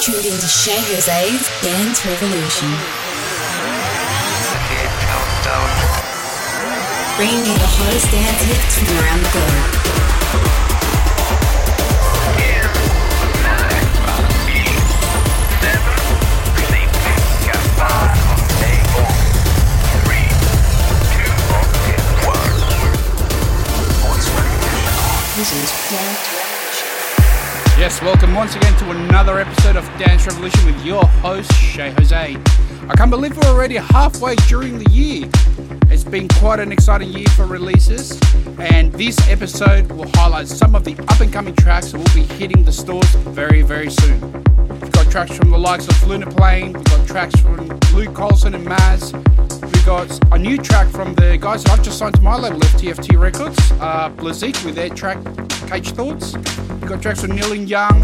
tuned into Che Jose's Dance Revolution. Bringing you the hottest dance hits from around the globe. This is Revolution. Yes, welcome once again to another episode of Dance Revolution with your host, Che Jose. I can't believe we're already halfway during the year. It's been quite an exciting year for releases, and this episode will highlight some of the up and coming tracks that will be hitting the stores very, very soon. We've got tracks from the likes of Lunar Plane, we've got tracks from Luke Coulson and Maz, we've got a new track from the guys that I've just signed to my label, FTFT Records, uh, Blazik with their track Caged Thoughts. We've got tracks from Nihil Young,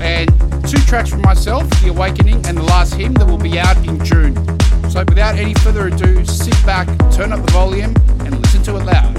and two tracks from myself, The Awakening and The Last Hymn, that will be out in June. So without any further ado, sit back, turn up the volume, and listen to it loud.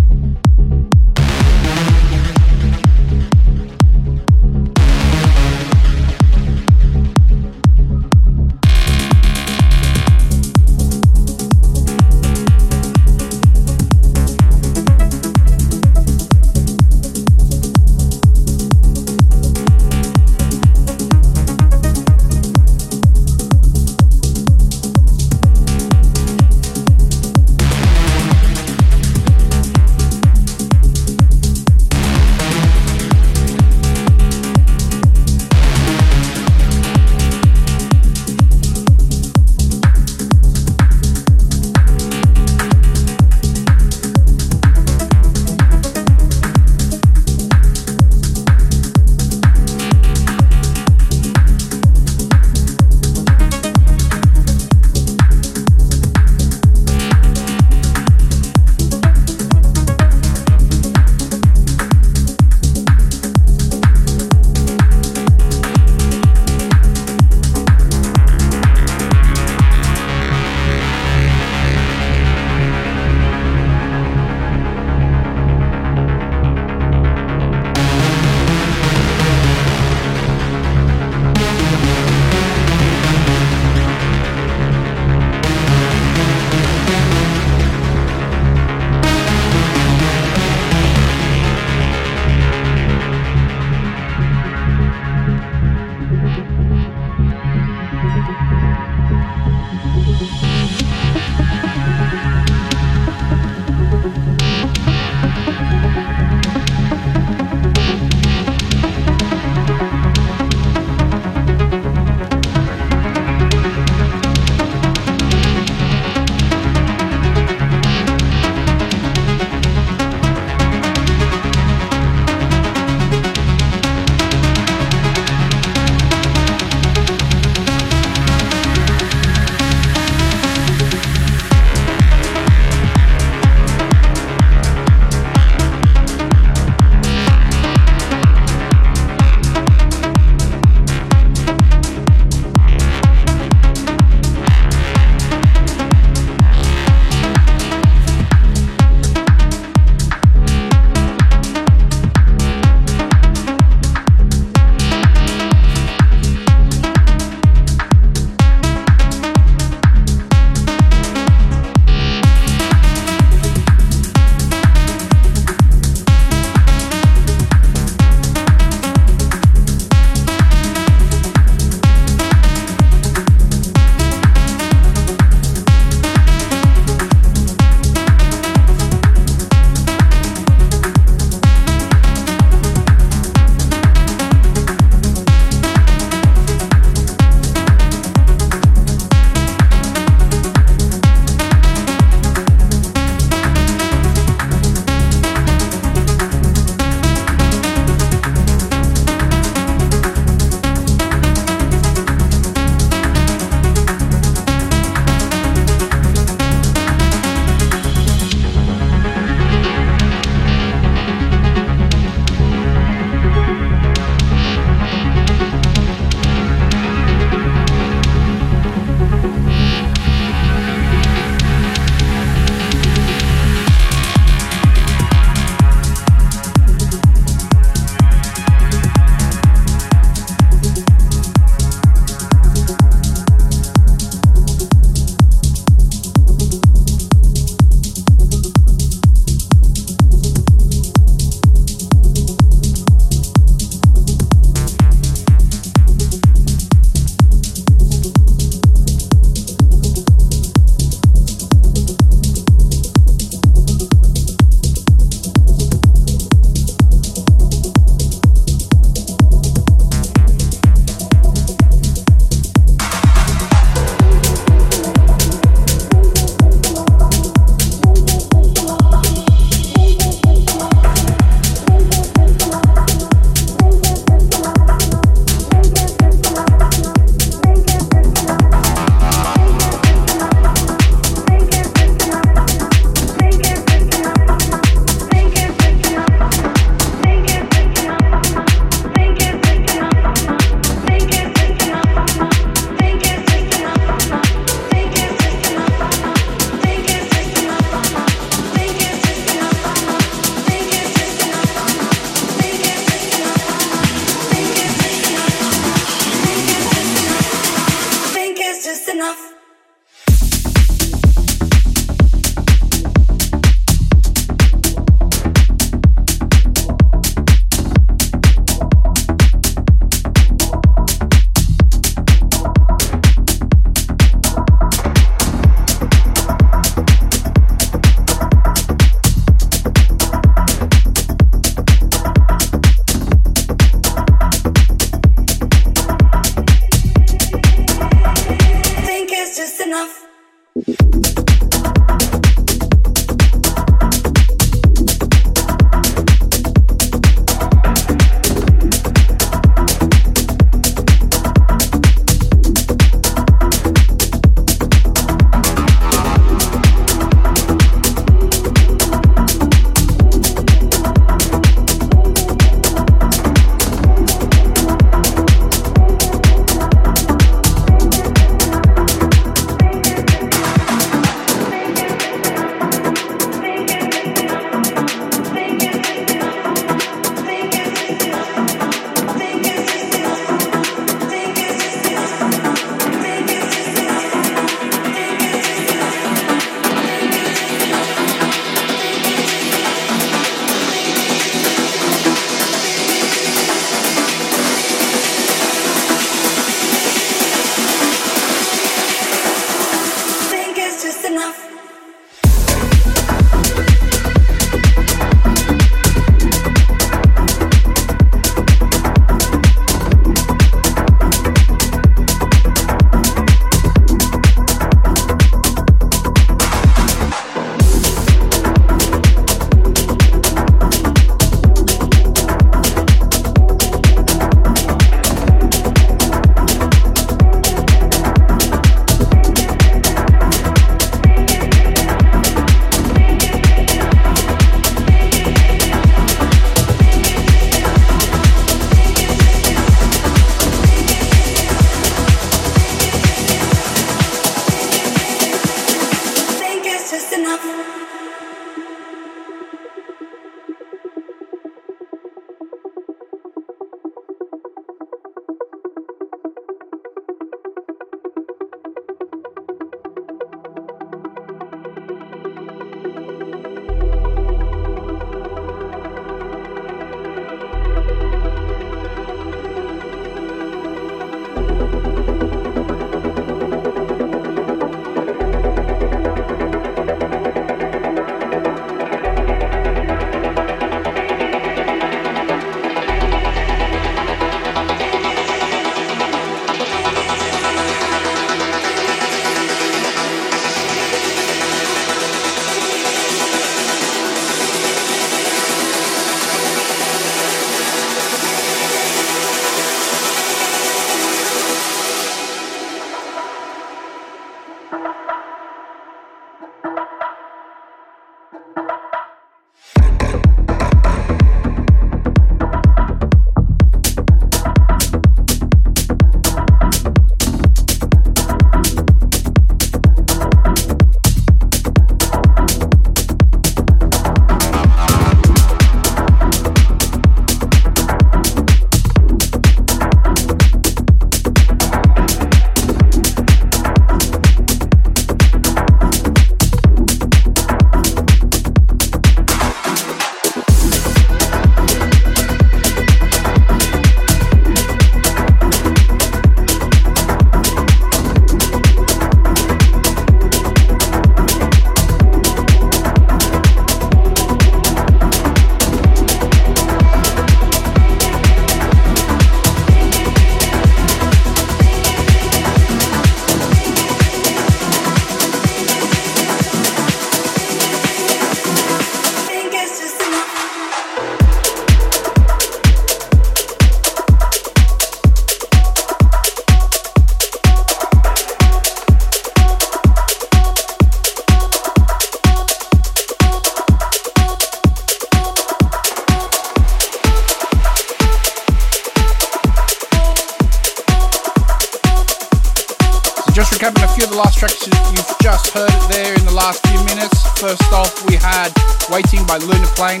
By Plane,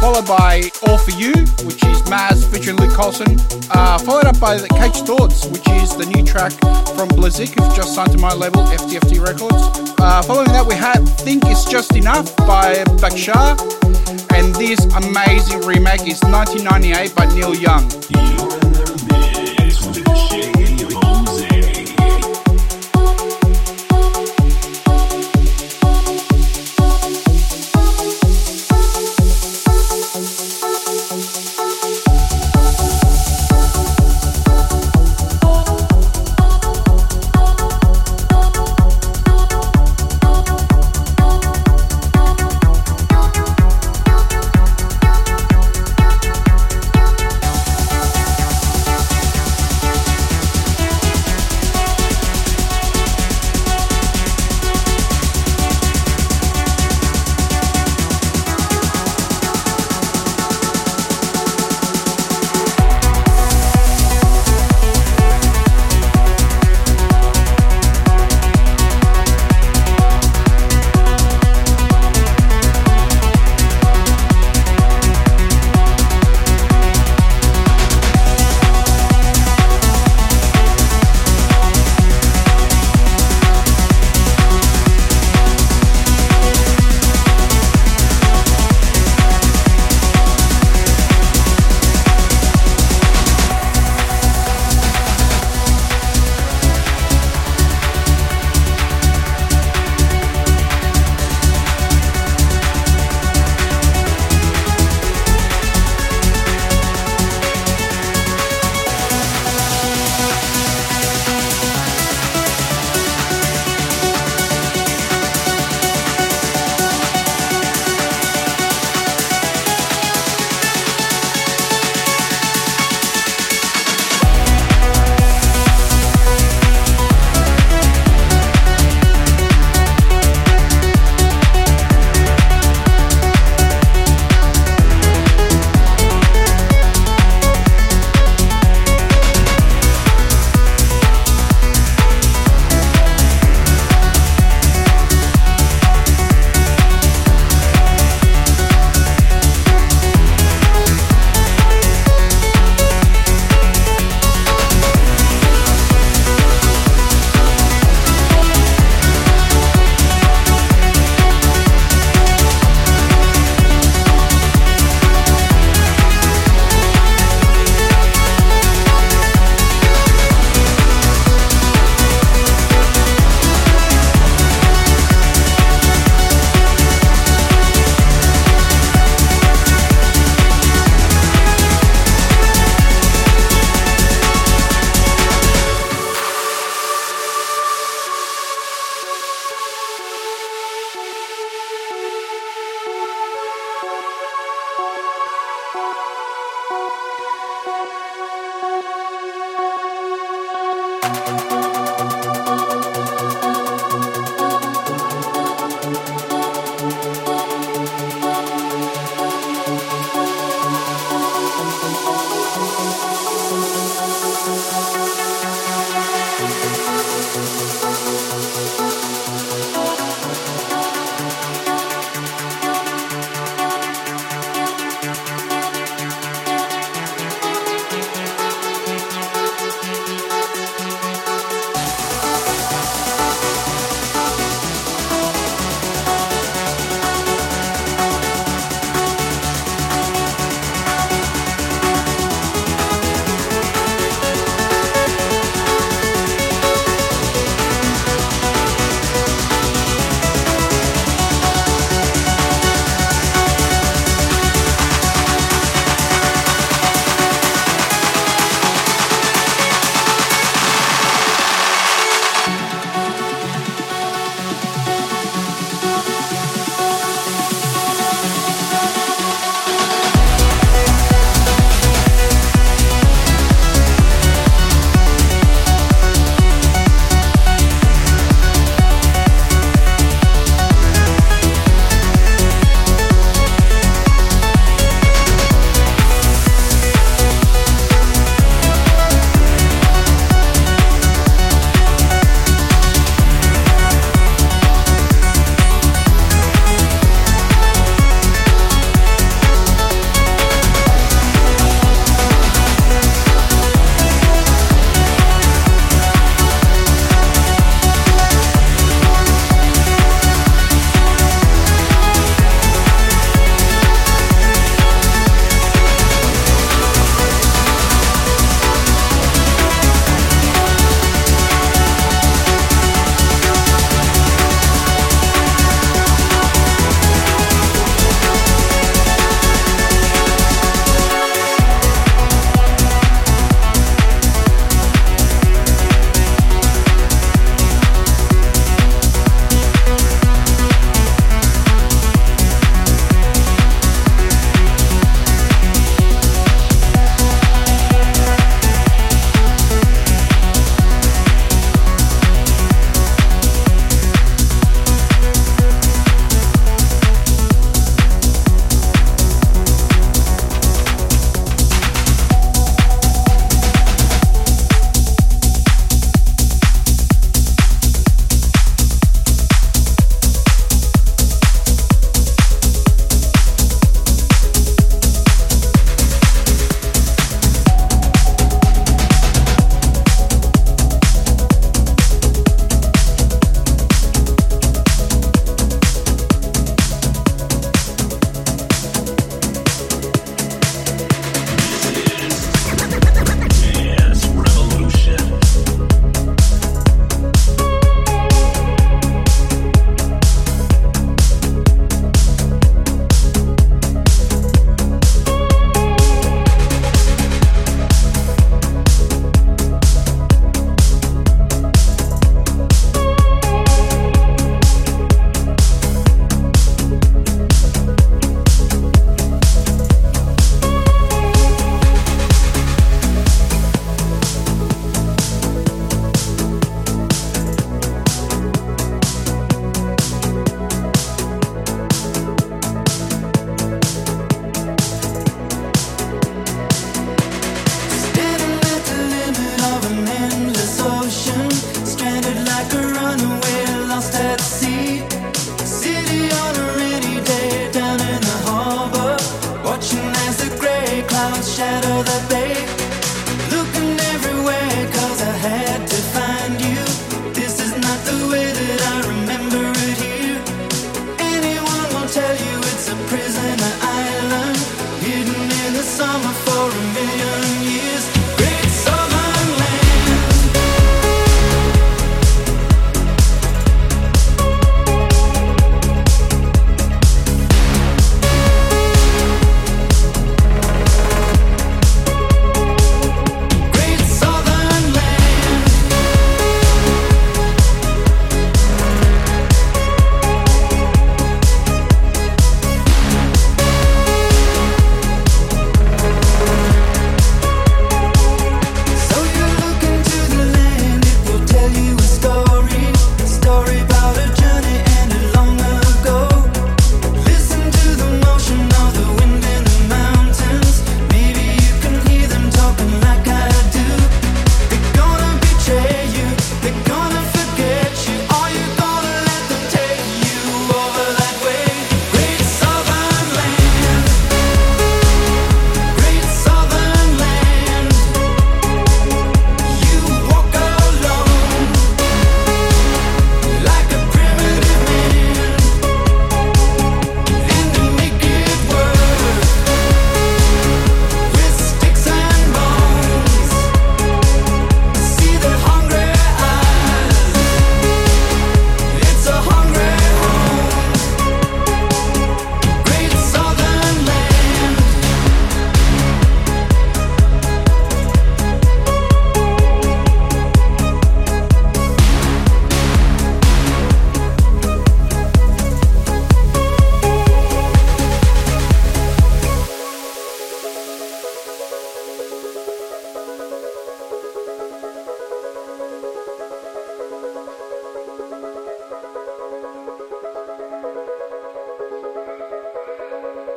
followed by All For You, which is Maz featuring Luke Coulson, uh, followed up by the Caged Thoughts, which is the new track from Blazik, who've just signed to my label, FTFT Records. Uh, following that, we had Think It's Just Enough by Bhaskar, and this amazing remake is 1998 by Nihil Young.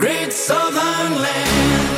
Great Southern Land.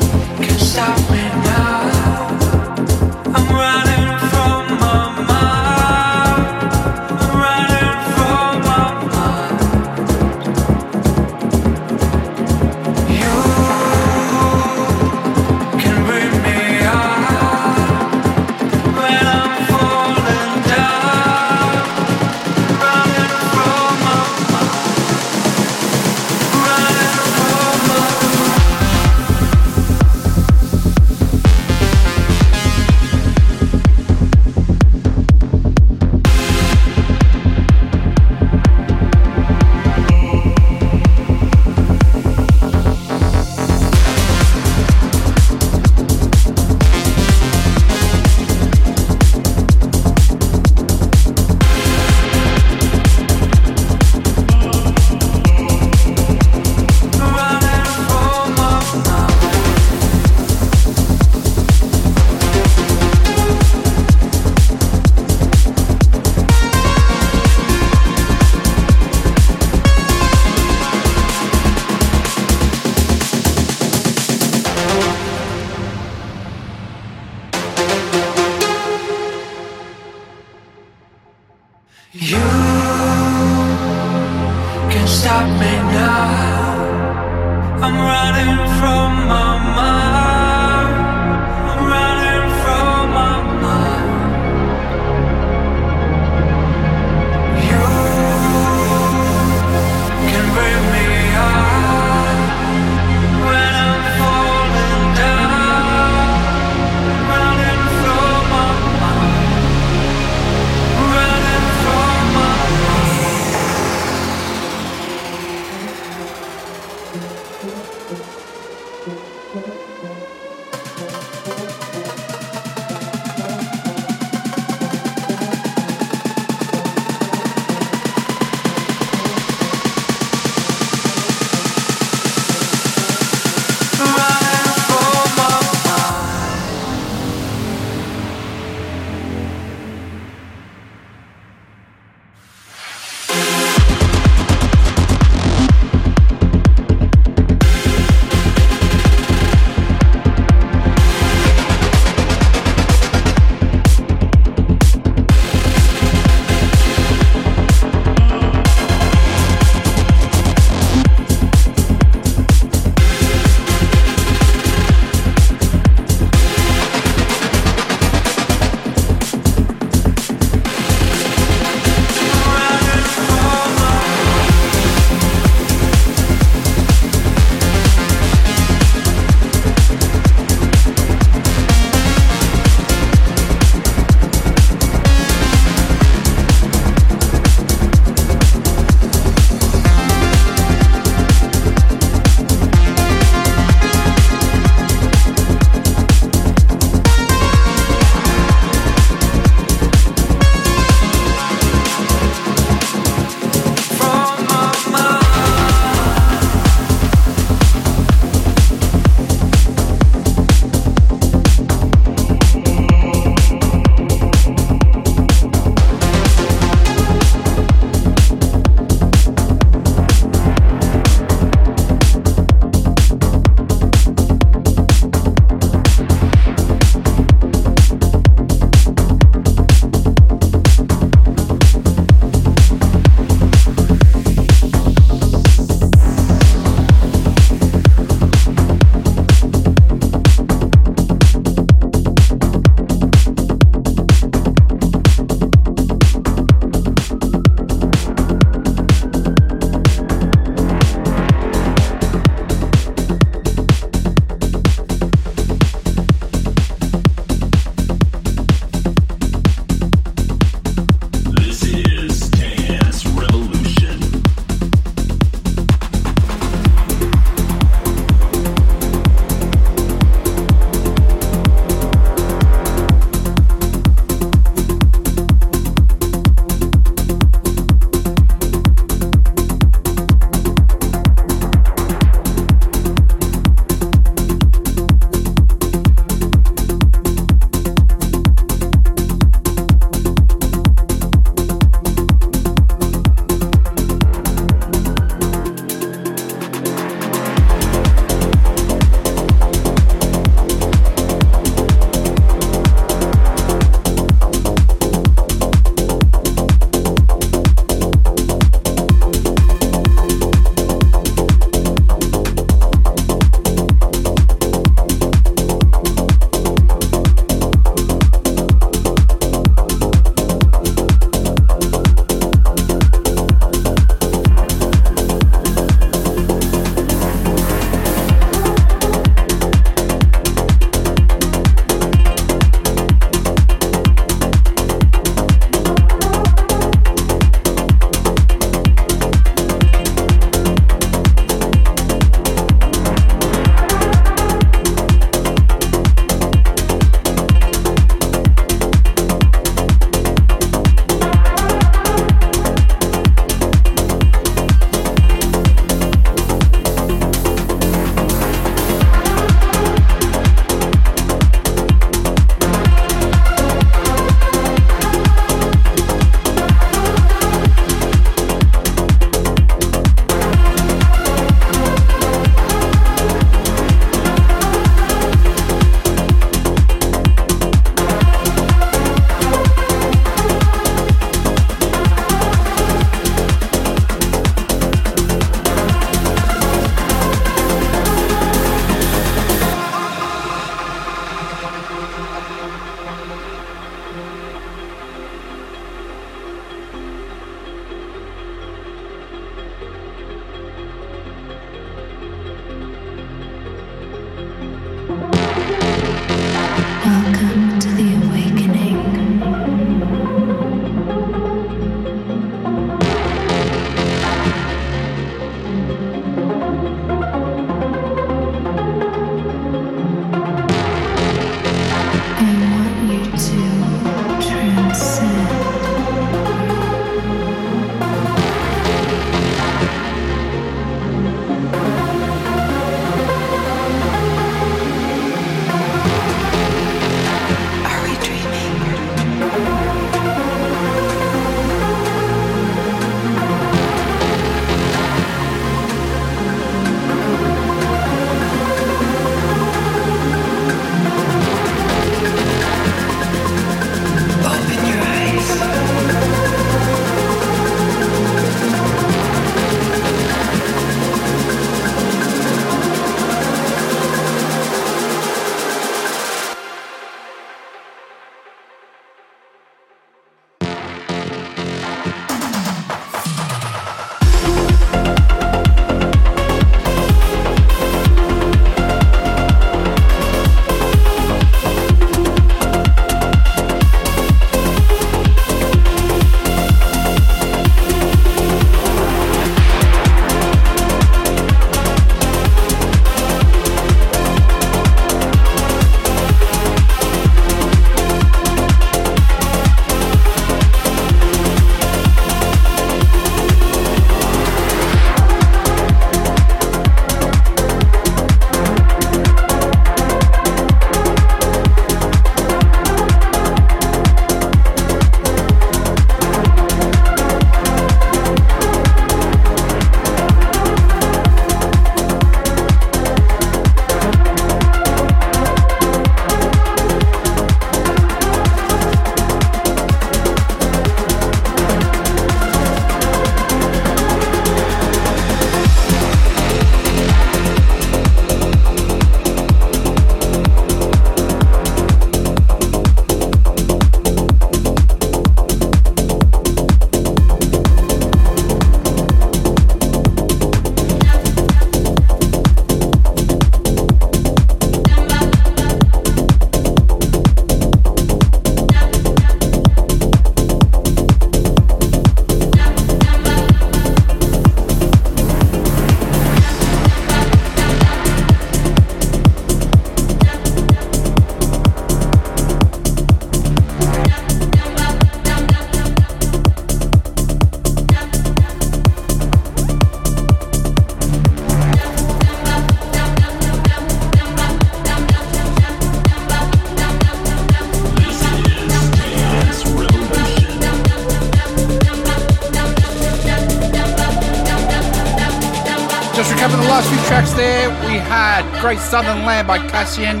Great Southern Land by Cassian.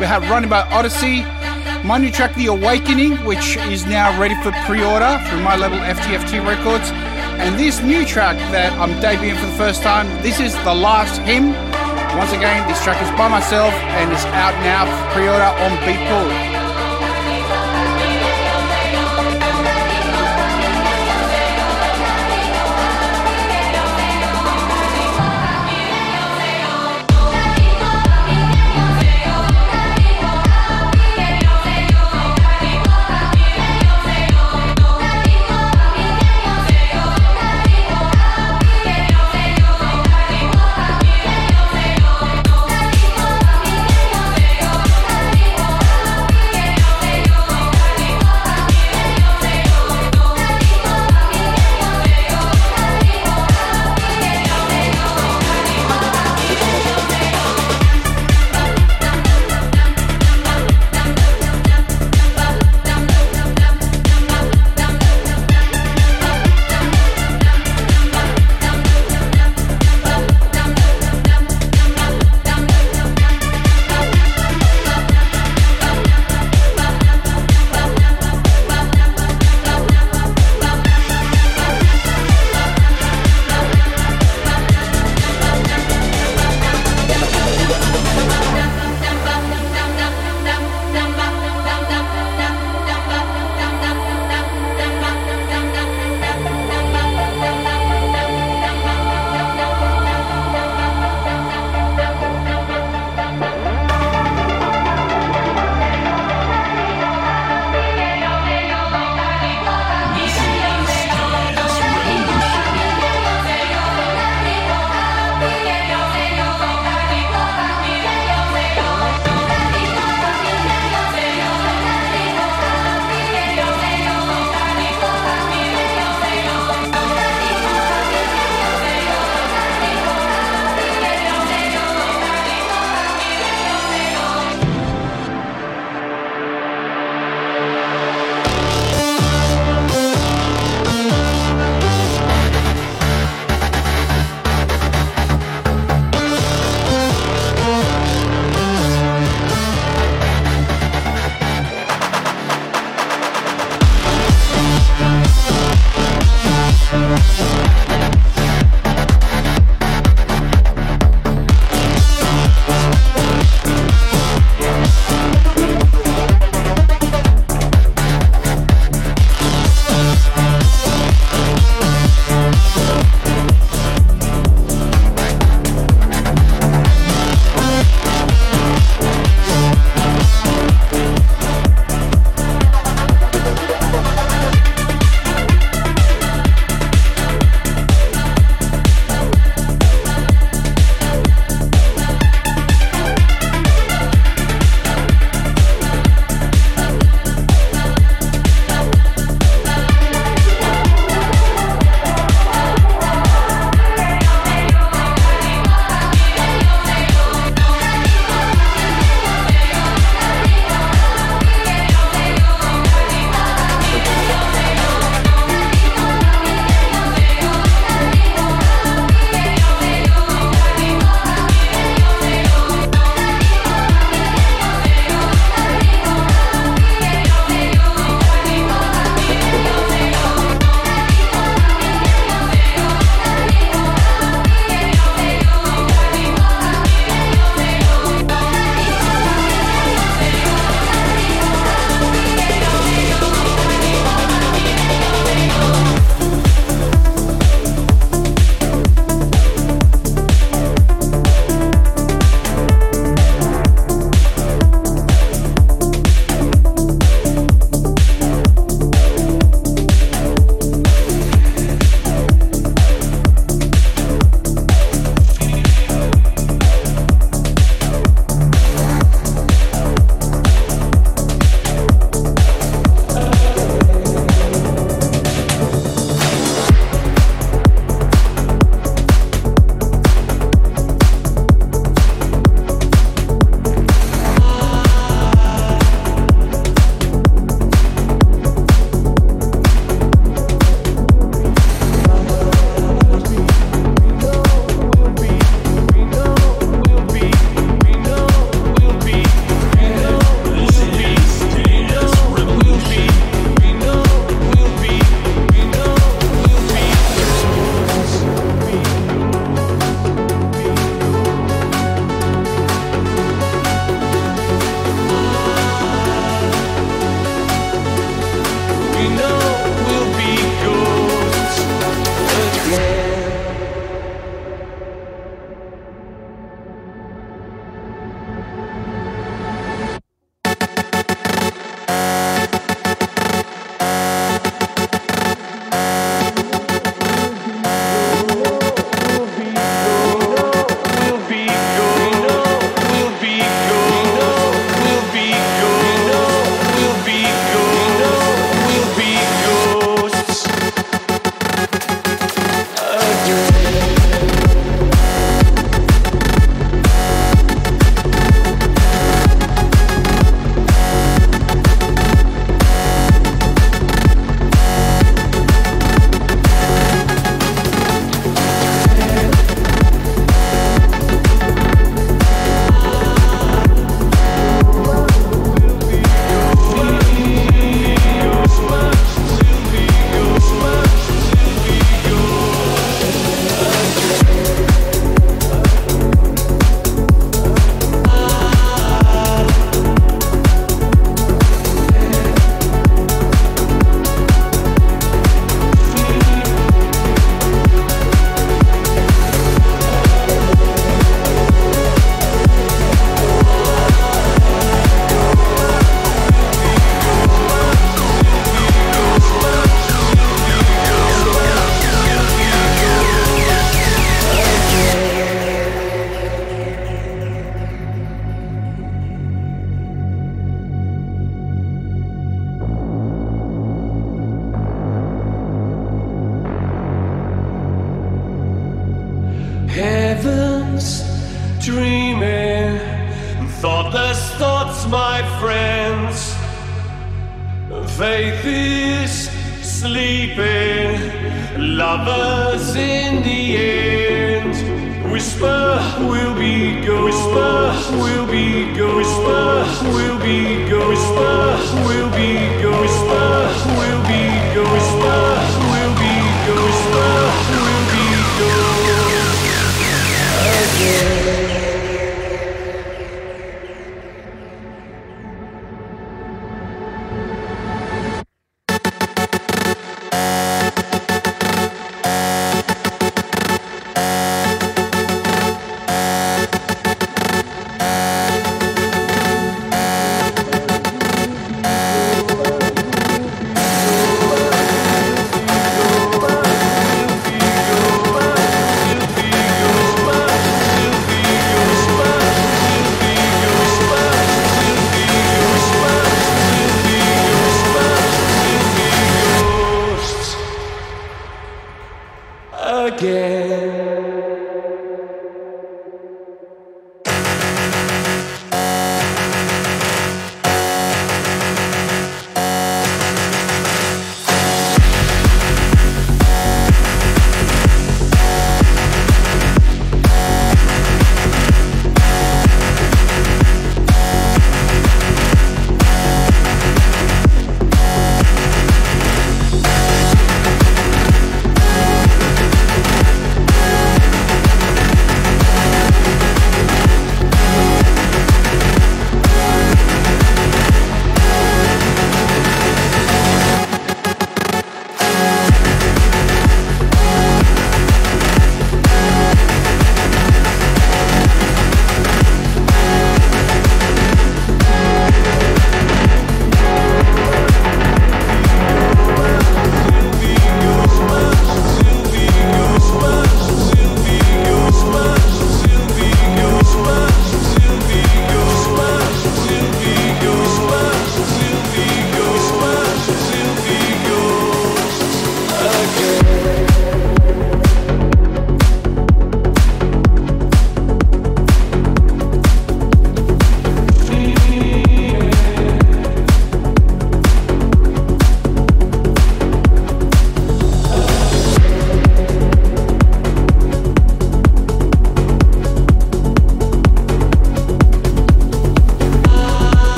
We had Running by ODYSSAY. My new track, The Awakening, which is now ready for pre-order through my label FTFT Records. And this new track that I'm debuting for the first time, this is The Last Hymn. Once again, this track is by myself and it's out now for pre-order on Beatport.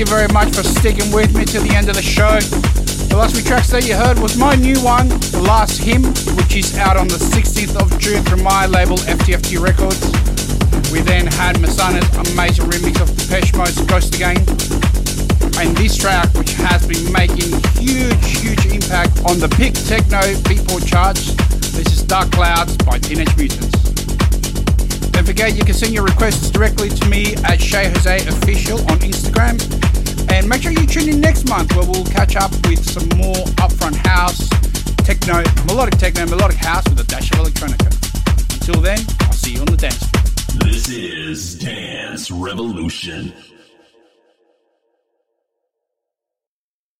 You very much for sticking with me to the end of the show. The last few tracks that you heard was my new one, The Last Hymn, which is out on the 16th of June from my label FTFT Records. We then had Massano's amazing remix of Depeche Mode's Ghosts Again. And this track, which has been making huge, huge impact on the Pick Techno Beatport charts. This is Dark Clouds by Teenage Mutants. Don't forget you can send your requests directly to me at Che Jose Official on Instagram. And make sure you tune in next month where we'll catch up with some more upfront house, techno, melodic techno, melodic house with a dash of electronica. Until then, I'll see you on the dance floor. This is Dance Revolution.